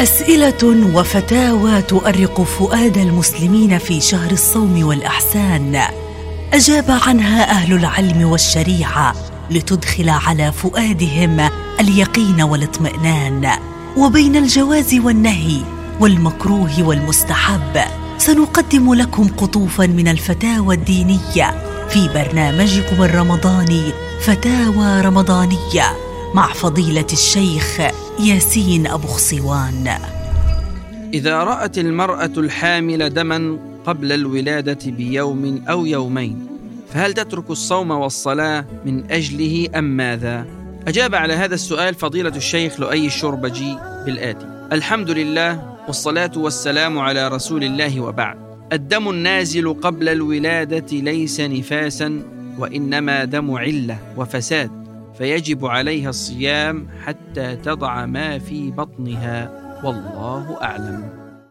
أسئلة وفتاوى تؤرق فؤاد المسلمين في شهر الصوم والأحسان. أجاب عنها أهل العلم والشريعة لتدخل على فؤادهم اليقين والاطمئنان. وبين الجواز والنهي والمكروه والمستحب سنقدم لكم قطوفا من الفتاوى الدينية في برنامجكم الرمضاني فتاوى رمضانية. مع فضيلة الشيخ ياسين أبو خصوان إذا رأت المرأة الحامل دما قبل الولادة بيوم أو يومين فهل تترك الصوم والصلاة من أجله أم ماذا؟ أجاب على هذا السؤال فضيلة الشيخ لؤي الشربجي بالآتي. الحمد لله والصلاة والسلام على رسول الله وبعد. الدم النازل قبل الولادة ليس نفاسا وإنما دم علة وفساد. فيجب عليها الصيام حتى تضع ما في بطنها. والله أعلم.